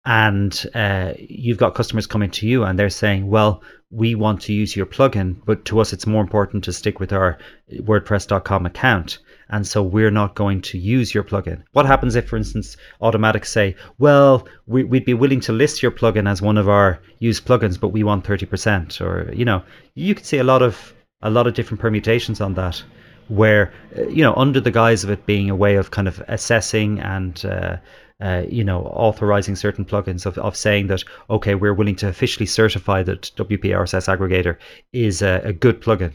C: and uh, you've got customers coming to you and they're saying, well, we want to use your plugin, but to us it's more important to stick with our WordPress.com account. And so we're not going to use your plugin. What happens if, for instance, Automattic say, well, we, we'd be willing to list your plugin as one of our used plugins, but we want 30%? Or, you know, you could see a lot of a lot of different permutations on that where uh, you know under the guise of it being a way of kind of assessing and uh, uh, you know authorizing certain plugins of, of saying that okay we're willing to officially certify that WP RSS aggregator is a, a good plugin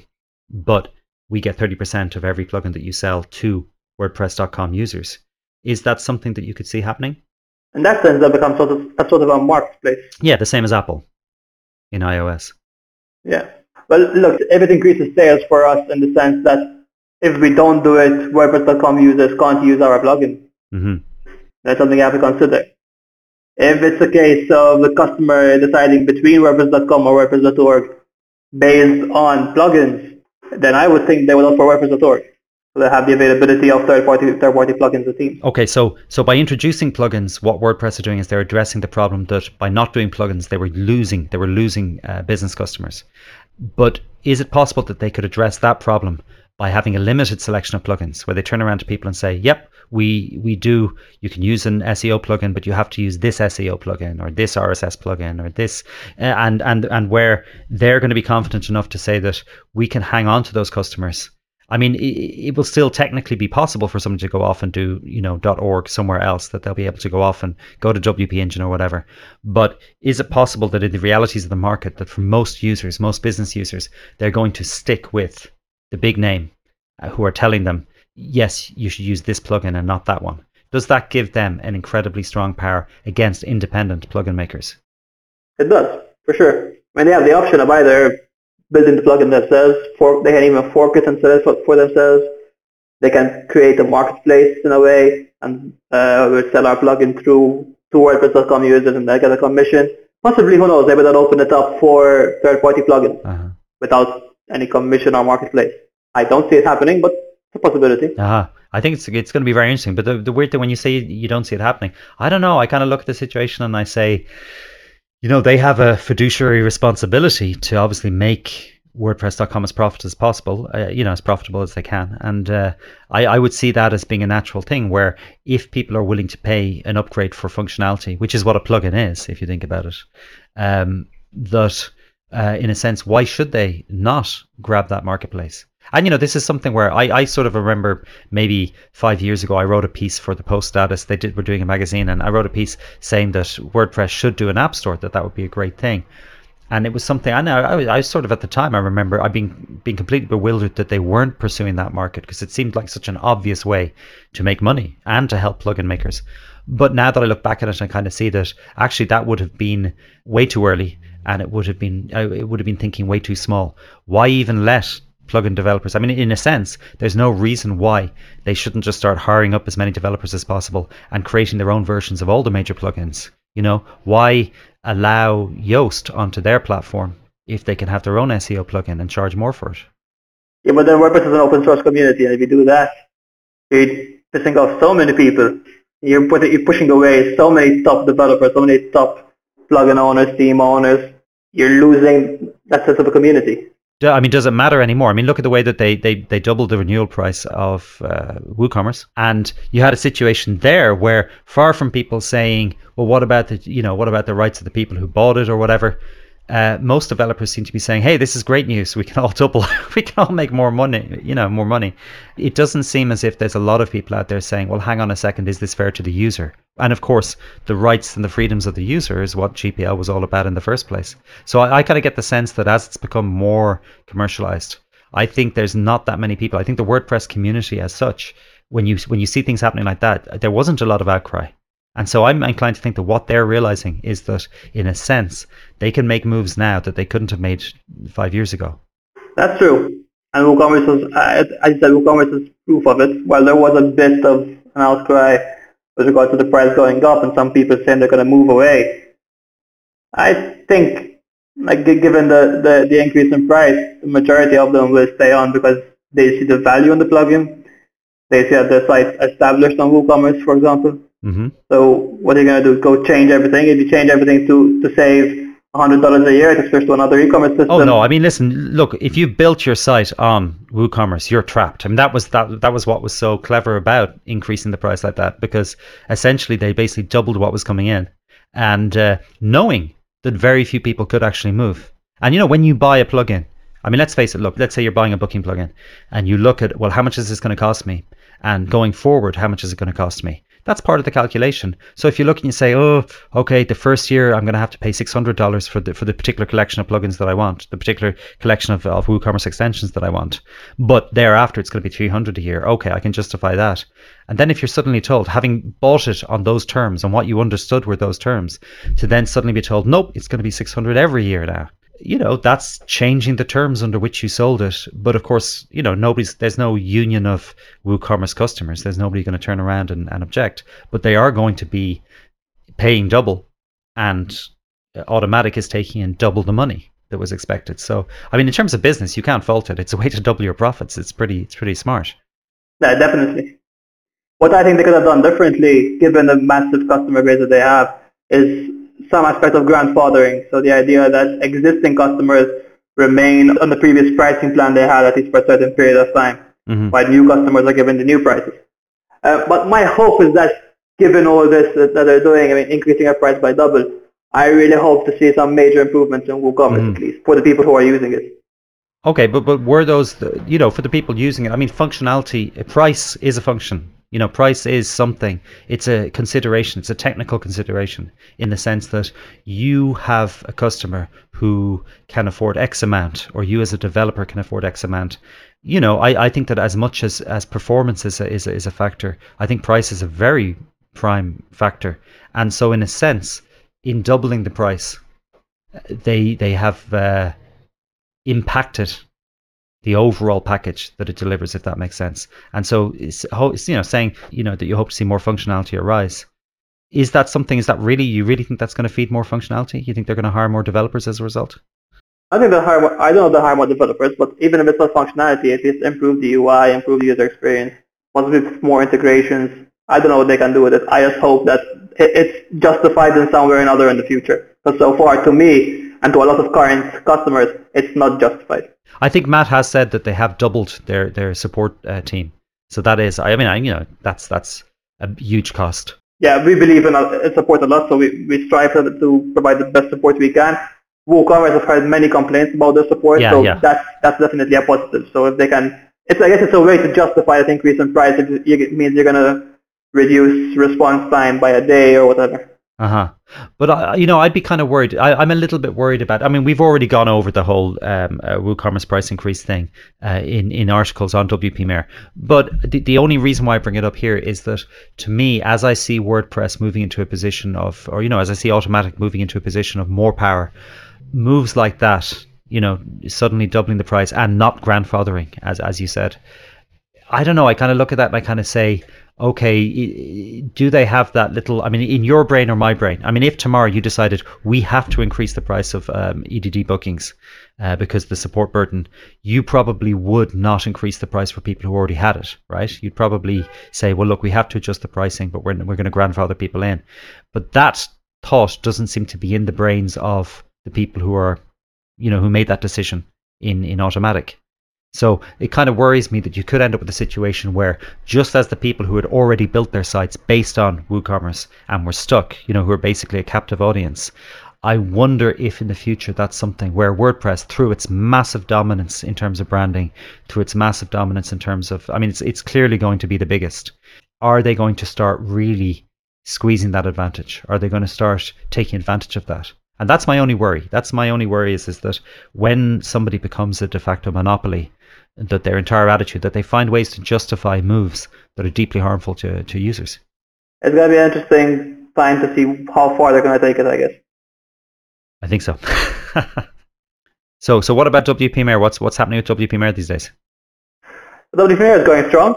C: but we get 30% of every plugin that you sell to wordpress.com users is that something that you could see happening
D: In that sense, that becomes sort of, a sort of a marketplace.
C: yeah the same as apple in ios
D: Yeah. Well, look, if it increases sales for us in the sense that if we don't do it, WordPress.com users can't use our plugin.
C: hmm
D: That's something you have to consider. If it's a case of the customer deciding between WordPress.com or WordPress.org based on plugins, then I would think they would look for WordPress.org. So they have the availability of third-party third-party plugins and themes.
C: Okay, so so by introducing plugins, what WordPress are doing is they're addressing the problem that by not doing plugins, they were losing they were losing uh, business customers. But is it possible that they could address that problem by having a limited selection of plugins, where they turn around to people and say, "Yep, we we do. You can use an SEO plugin, but you have to use this SEO plugin or this RSS plugin or this," uh, and and and where they're going to be confident enough to say that we can hang on to those customers I mean, it, it, will still technically be possible for someone to go off and do, you know, .org somewhere else that they'll be able to go off and go to WP Engine or whatever. But is it possible that in the realities of the market, that for most users, most business users, they're going to stick with the big name uh, who are telling them, yes, you should use this plugin and not that one? Does that give them an incredibly strong power against independent plugin makers?
D: It does, for sure. I mean, they have the option of either building the plugin themselves. For, they can even fork it and sell it for, themselves. They can create a marketplace in a way and uh, we'll sell our plugin through to WordPress.com users and they get a commission. Possibly, who knows, maybe they'll open it up for third-party plugins uh-huh. without any commission or marketplace. I don't see it happening, but a possibility.
C: Uh-huh. I think it's it's going to be very interesting. But the, the weird thing when you say you don't see it happening, I don't know. I kind of look at the situation and I say, you know, they have a fiduciary responsibility to obviously make WordPress.com as profitable as possible, uh, you know, as profitable as they can. And uh, I, I, would see that as being a natural thing where if people are willing to pay an upgrade for functionality, which is what a plugin is, if you think about it, um, that uh, in a sense, why should they not grab that marketplace? And you know, this is something where I, I sort of remember maybe five years ago I wrote a piece for the Post Status. They did were doing a magazine, and I wrote a piece saying that WordPress should do an app store. That that would be a great thing. And it was something I know I, I sort of at the time I remember I being being completely bewildered that they weren't pursuing that market because it seemed like such an obvious way to make money and to help plugin makers. But now that I look back at it, I kind of see that actually that would have been way too early, and it would have been uh, it would have been thinking way too small. Why even let plugin developers. I mean, in a sense, there's no reason why they shouldn't just start hiring up as many developers as possible and creating their own versions of all the major plugins. You know, why allow Yoast onto their platform if they can have their own SEO plugin and charge more for it?
D: Yeah, but then WordPress is an open source community, and if you do that, you're pissing off so many people. You're, putting, you're pushing away so many top developers, so many top plugin owners, theme owners. You're losing that sense of a community.
C: I mean, does it matter anymore? I mean, look at the way that they they, they doubled the renewal price of uh, WooCommerce, and you had a situation there where, far from people saying, "Well, what about the you know what about the rights of the people who bought it or whatever," uh, most developers seem to be saying, "Hey, this is great news. We can all double. we can all make more money. You know, more money." It doesn't seem as if there's a lot of people out there saying, "Well, hang on a second. Is this fair to the user?" And of course, the rights and the freedoms of the user is what GPL was all about in the first place. So I, I kind of get the sense that as it's become more commercialized, I think there's not that many people. I think the WordPress community, as such, when you when you see things happening like that, there wasn't a lot of outcry. And so I'm inclined to think that what they're realizing is that, in a sense, they can make moves now that they couldn't have made five years ago.
D: That's true. And WooCommerce was, I, I said WooCommerce is proof of it. While there was a bit of an outcry with regard to the price going up and some people saying they're going to move away, I think, like given the, the, the increase in price, the majority of them will stay on because they see the value in the plugin. They see that the site established on WooCommerce, for example
C: Mm-hmm.
D: So what are you going to do? Go change everything? If you change everything to, to save $100 a year to switch to another e-commerce system.
C: Oh no, I mean listen, look, if you built your site on WooCommerce, you're trapped. I mean that was that that was what was so clever about increasing the price like that because essentially they basically doubled what was coming in and uh, knowing that very few people could actually move. And you know when you buy a plugin, I mean let's face it, look, let's say you're buying a booking plugin and you look at well how much is this going to cost me? And going forward, how much is it going to cost me? That's part of the calculation. So if you look and you say, oh, okay, the first year I'm going to have to pay $600 for the, for the particular collection of plugins that I want, the particular collection of, of WooCommerce extensions that I want. But thereafter it's going to be 300 a year. Okay, I can justify that. And then if you're suddenly told, having bought it on those terms and what you understood were those terms, to then suddenly be told, nope, it's going to be 600 every year now you know that's changing the terms under which you sold it but of course you know nobody's there's no union of woocommerce customers there's nobody going to turn around and, and object but they are going to be paying double and uh, Automattic is taking in double the money that was expected. So, I mean, in terms of business, you can't fault it. It's a way to double your profits. It's pretty, it's pretty smart.
D: Yeah, definitely. What I think they could have done differently, given the massive customer base that they have, is some aspect of grandfathering. So the idea that existing customers remain on the previous pricing plan they had at least for a certain period of time,
C: Mhm.
D: while new customers are given the new prices. Uh, but my hope is that given all this that, that they're doing, I mean, increasing our price by double, I really hope to see some major improvements in WooCommerce
C: Mhm.
D: at least for the people who are using it.
C: Okay, but but were those the, you know for the people using it? I mean, functionality, price is a function. You know, price is something. It's a consideration. It's a technical consideration in the sense that you have a customer who can afford X amount, or you as a developer can afford X amount. You know, I, I think that as much as, as performance is a, is, a, is a factor, I think price is a very prime factor. And so, in a sense, in doubling the price, they they have uh, impacted the overall package that it delivers, if that makes sense. And so, it's, you know, saying you know that you hope to see more functionality arise. Is that something? Is that really you really think that's going to feed more functionality? You think they're going to hire more developers as a result?
D: I think they'll hire more, I don't know they'll hire more developers, but even if it's not functionality, at least improve the UI, improve the user experience, possibly more integrations. I don't know what they can do with it. I just hope that it, it's justified in some way or another in the future. Because so far, to me, and to a lot of current customers, it's not justified.
C: I think Matt has said that they have doubled their their support uh, team. So that is, I mean, I, you know, that's that's a huge cost.
D: Yeah, we believe in, uh, support a lot, so we, we strive to, to provide the best support we can. WooCommerce has heard many complaints about their support,
C: Yeah,
D: so
C: yeah.
D: that's that's definitely a positive. So if they can, it's I guess it's a way to justify that increase in price. It, it means you're gonna reduce response time by a day or whatever.
C: Uh huh. But I, you know, I'd be kind of worried. I, I'm a little bit worried about. I mean, we've already gone over the whole um, uh, WooCommerce price increase thing uh, in in articles on WP Mayor. But the, the only reason why I bring it up here is that to me, as I see WordPress moving into a position of, or you know, as I see Automattic moving into a position of more power, moves like that, you know, suddenly doubling the price and not grandfathering, as as you said. I don't know. I kind of look at that and I kind of say, okay, do they have that little? I mean, in your brain or my brain? I mean, if tomorrow you decided we have to increase the price of um, EDD bookings uh, because the support burden, you probably would not increase the price for people who already had it, right? You'd probably say, well, look, we have to adjust the pricing, but we're we're going to grandfather people in. But that thought doesn't seem to be in the brains of the people who are, you know, who made that decision in in Automattic. So it kind of worries me that you could end up with a situation where just as the people who had already built their sites based on WooCommerce and were stuck, you know, who are basically a captive audience, I wonder if in the future that's something where WordPress, through its massive dominance in terms of branding, through its massive dominance in terms of, I mean, it's it's clearly going to be the biggest. Are they going to start really squeezing that advantage? Are they going to start taking advantage of that? And that's my only worry. That's my only worry is, is that when somebody becomes a de facto monopoly, that their entire attitude, that they find ways to justify moves that are deeply harmful to, to users.
D: It's gonna be an interesting time to see how far they're gonna take it. I guess.
C: I think so. so, so what about WP Mayor? What's what's happening with WP Mayor these days?
D: WP is going strong.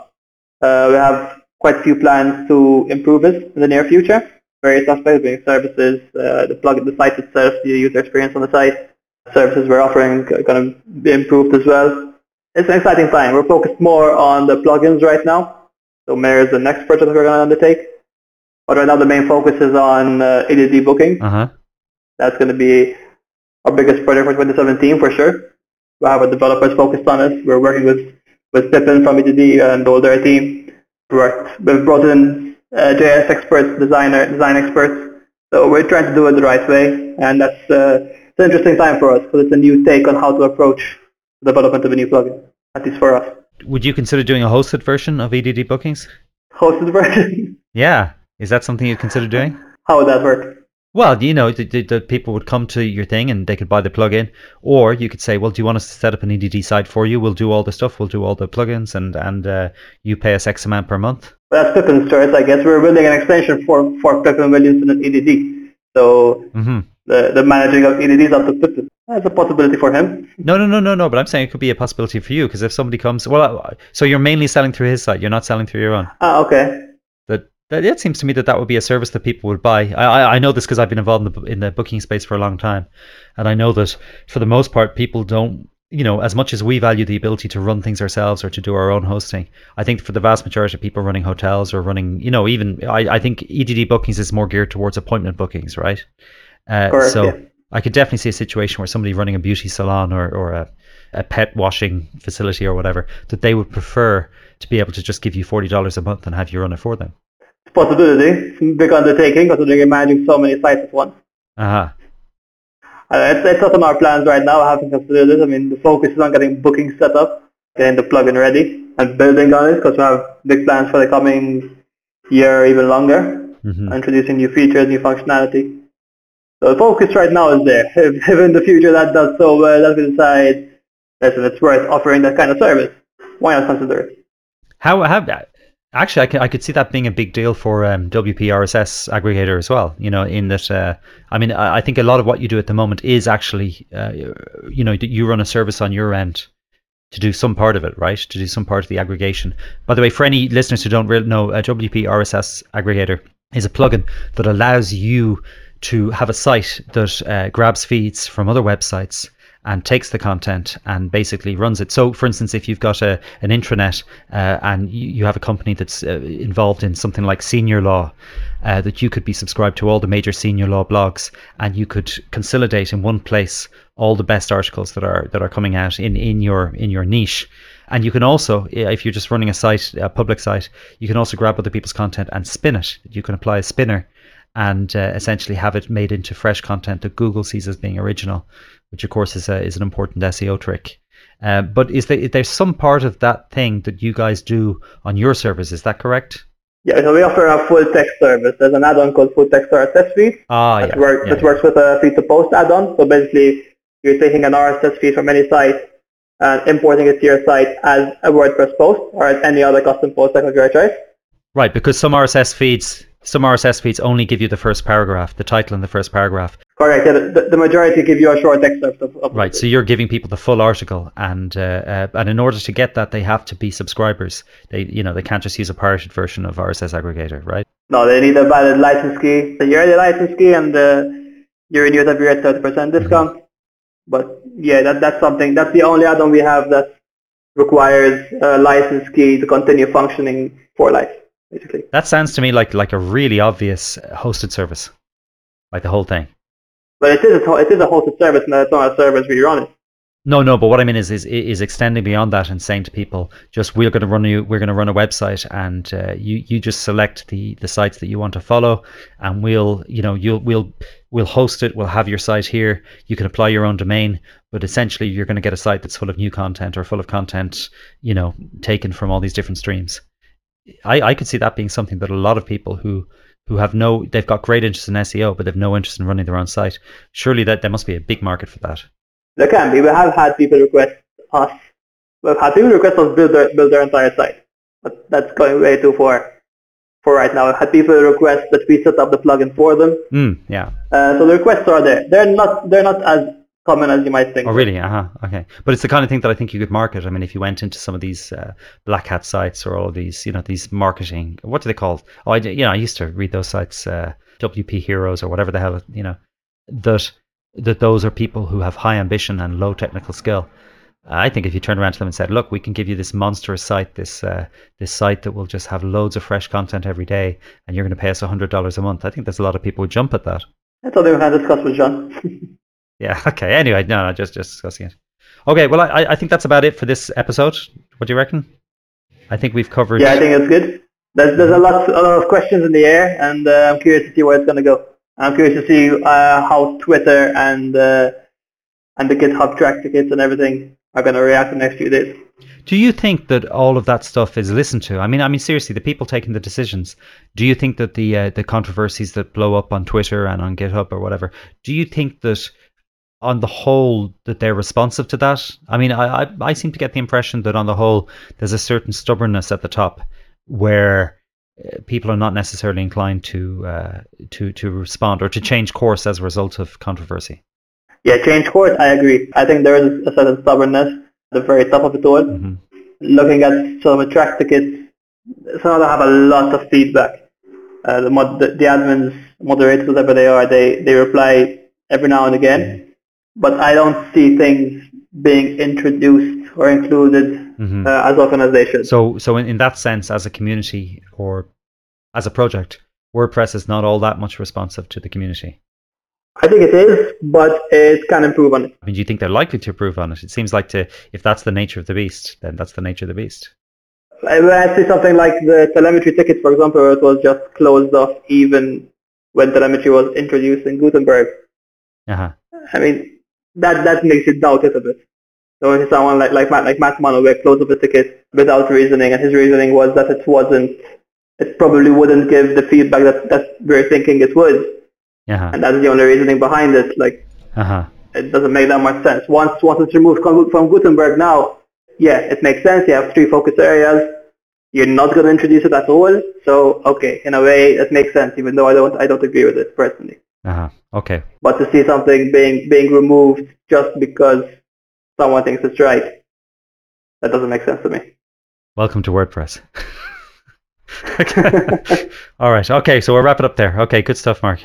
D: Uh, we have quite a few plans to improve it in the near future. Various aspects, being services, uh, the plug, the site itself, the user experience on the site, services we're offering are going to be improved as well. It's an exciting time. We're focused more on the plugins right now. So Mayor is the next project that we're going to undertake. But right now the main focus is on uh, EDD booking.
C: Uh huh.
D: That's going to be our biggest project for 2017 for sure. We have our developers focused on it. We're working with with Pippin from EDD and all their team. We've brought in uh, JS experts, designer, design experts. So we're trying to do it the right way, and that's uh, it's an interesting time for us because it's a new take on how to approach the development of a new plugin, at least for us.
C: Would you consider doing a hosted version of EDD bookings?
D: Hosted version,
C: Yeah. Is that something you'd consider doing?
D: how would that work?
C: Well, you know, the, the, the people would come to your thing and they could buy the plugin, or you could say, "Well, do you want us to set up an EDD site for you? We'll do all the stuff. We'll do all the plugins, and and uh, you pay us X amount per month."
D: Well, that's Pippin's choice, I guess. We're building an extension for, for Pippin Williamson and EDD. So
C: hmm
D: the, the managing of EDD is up to Pippin. That's a possibility for him.
C: No, no, no, no, no. But I'm saying it could be a possibility for you because if somebody comes, well, uh, so you're mainly selling through his site. You're not selling through your own.
D: Ah, okay.
C: That That, it seems to me that that would be a service that people would buy. I, I, I know this because I've been involved in the, in the booking space for a long time, and I know that for the most part, people don't. You know, as much as we value the ability to run things ourselves or to do our own hosting, I think for the vast majority of people running hotels or running, you know, even I, I think EDD bookings is more geared towards appointment bookings, right? Uh,
D: Correct,
C: so
D: yeah.
C: I could definitely see a situation where somebody running a beauty salon or, or a, a pet washing facility or whatever, that they would prefer to be able to just give you $40 a month and have you run it for them.
D: It's a possibility. It's a big undertaking considering you're managing so many sites at once.
C: Uh-huh.
D: Uh, it's, it's not on our plans right now. I haven't considered it. I mean, the focus is on getting bookings set up, getting the plugin ready, and building on it because we have big plans for the coming year even longer,
C: hmm
D: introducing new features, new functionality. So the focus right now is there. If, if in the future that does so well that we decide, listen, it's worth offering that kind of service, why not consider it?
C: How, how, actually, I, can, I could see that being a big deal for um, WP RSS aggregator as well. You know, in that, uh, I mean, I, I think a lot of what you do at the moment is actually, uh, you know, you run a service on your end to do some part of it, right? To do some part of the aggregation. By the way, for any listeners who don't really know, a WP RSS aggregator is a plugin that allows you to have a site that uh, grabs feeds from other websites and takes the content and basically runs it. So, for instance, if you've got a an intranet uh, and you, have a company that's uh, involved in something like senior law, uh, that you could be subscribed to all the major senior law blogs, and you could consolidate in one place all the best articles that are that are coming out in in your in your niche. And you can also, if you're just running a site, a public site, you can also grab other people's content and spin it. You can apply a spinner and uh, essentially have it made into fresh content that Google sees as being original, which of course is a, is an important SEO trick. Uh, but is there there's some part of that thing that you guys do on your service? Is that correct?
D: Yeah, so we offer a full text service. There's an add-on called Full Text RSS Feed
C: Ah,
D: that,
C: yeah,
D: work,
C: yeah,
D: that works with a feed-to-post add-on. So basically, you're taking an RSS feed from any site and importing it to your site as a WordPress post or as any other custom post like of your choice.
C: Right, because some RSS feeds, some RSS feeds only give you the first paragraph, the title and the first paragraph.
D: Correct. Yeah, the, the majority give you a short excerpt of, of
C: Right, so you're giving people the full article, and uh, uh, and in order to get that, they have to be subscribers. They, you know, they can't just use a pirated version of RSS aggregator, right?
D: No, they need a valid license key, So you're in a yearly license key, and uh, you renew it every year at 30% discount. But yeah, that, that's something, that's the only add-on we have that requires a license key to continue functioning for life, basically.
C: That sounds to me like like a really obvious hosted service, like the whole thing.
D: But it is a, it is a hosted service, and it's not a service we run it.
C: No, no, but what I mean is is is extending beyond that and saying to people, just we're going to run you, we're going to run a website, and uh, you you just select the the sites that you want to follow, and we'll you know you'll we'll we'll host it, we'll have your site here. You can apply your own domain, but essentially you're going to get a site that's full of new content or full of content, you know, taken from all these different streams. I I could see that being something that a lot of people who who have no they've got great interest in SEO but they've no interest in running their own site. Surely that there must be a big market for that.
D: There can be. We have had people request us. We've had people request us build their, build their entire site. But that's going way too far for right now. I've had people request that we set up the plugin for them.
C: Mm, yeah.
D: Uh, so the requests are there. They're not they're not as common as you might think.
C: Oh, really? Uh huh. Okay. But it's the kind of thing that I think you could market. I mean, if you went into some of these uh, black hat sites or all of these, you know, these marketing, what do they call? Oh, I, you know, I used to read those sites, uh, WP Heroes or whatever the hell, you know, that that those are people who have high ambition and low technical skill. I think if you turned around to them and said, "Look, we can give you this monstrous site, this uh, this site that will just have loads of fresh content every day, and you're going to pay us hundred dollars a month," I think there's a lot of people who jump at that.
D: That's something we can discuss with John.
C: Yeah. Okay. Anyway, no, no, just just discussing it. Okay. Well, I I think that's about it for this episode. What do you reckon? I think we've covered.
D: yeah, I think it's good. There's there's a lot a lot of questions in the air, and uh, I'm curious to see where it's going to go. I'm curious to see uh, how Twitter and uh, and the GitHub Trac tickets and everything are going to react in the next few days.
C: Do you think that all of that stuff is listened to? I mean, I mean seriously, the people taking the decisions. Do you think that the uh, the controversies that blow up on Twitter and on GitHub or whatever? Do you think that on the whole that they're responsive to that? I mean, I I, I seem to get the impression that on the whole there's a certain stubbornness at the top where uh, people are not necessarily inclined to uh, to to respond or to change course as a result of controversy.
D: Yeah, change course. I agree. I think there is a certain stubbornness at the very top of it all.
C: hmm
D: Looking at some of the Trac tickets, some of them have a lot of feedback. uh, the, mod- the the admins, moderators, whatever they are, they they reply every now and again, but I don't see things being introduced or included
C: Mhm.
D: uh, as often as they should.
C: So, so in, in that sense, as a community or as a project, WordPress is not all that much responsive to the community.
D: I think it is, but it can improve on it.
C: I mean, do you think they're likely to improve on it? It seems like to, if that's the nature of the beast, then that's the nature of the beast.
D: I see something like the telemetry ticket, for example, where it was just closed off even when telemetry was introduced in Gutenberg.
C: Uh-huh.
D: I mean, that that makes you doubt it a bit. So if someone like like Matt like Matt Mullenweg closed up the ticket without reasoning, and his reasoning was that it wasn't, it probably wouldn't give the feedback that that we're thinking it would,
C: Uh-huh.
D: and that's the only reasoning behind it. Like
C: Uh-huh.
D: it doesn't make that much sense. Once once it's removed from from Gutenberg now, yeah, it makes sense. You have three focus areas. You're not going to introduce it at all. So okay, in a way, it makes sense, even though I don't I don't agree with it personally.
C: Uh-huh. Okay.
D: But to see something being being removed just because someone thinks it's right, that doesn't make sense to me.
C: Welcome to WordPress. All right. Okay. So we'll wrap it up there. Okay. Good stuff, Mark.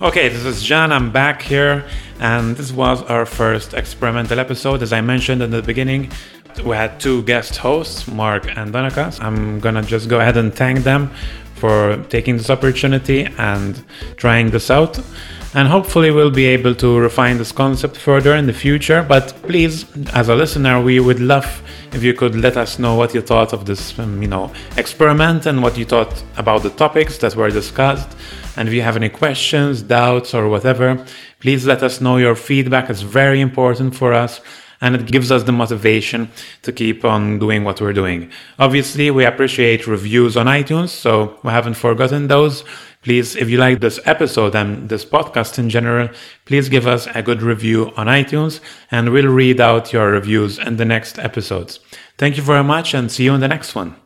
B: Okay, this is John. I'm back here, and this was our first experimental episode. As I mentioned in the beginning, we had two guest hosts, Mark and Donakas. I'm gonna just go ahead and thank them for taking this opportunity and trying this out. And hopefully, we'll be able to refine this concept further in the future. But please, as a listener, we would love if you could let us know what you thought of this, um, you know, experiment and what you thought about the topics that were discussed. And if you have any questions, doubts, or whatever, please let us know. Your feedback is very important for us and it gives us the motivation to keep on doing what we're doing. Obviously, we appreciate reviews on iTunes, so we haven't forgotten those. Please, if you like this episode and this podcast in general, please give us a good review on iTunes and we'll read out your reviews in the next episodes. Thank you very much and see you in the next one.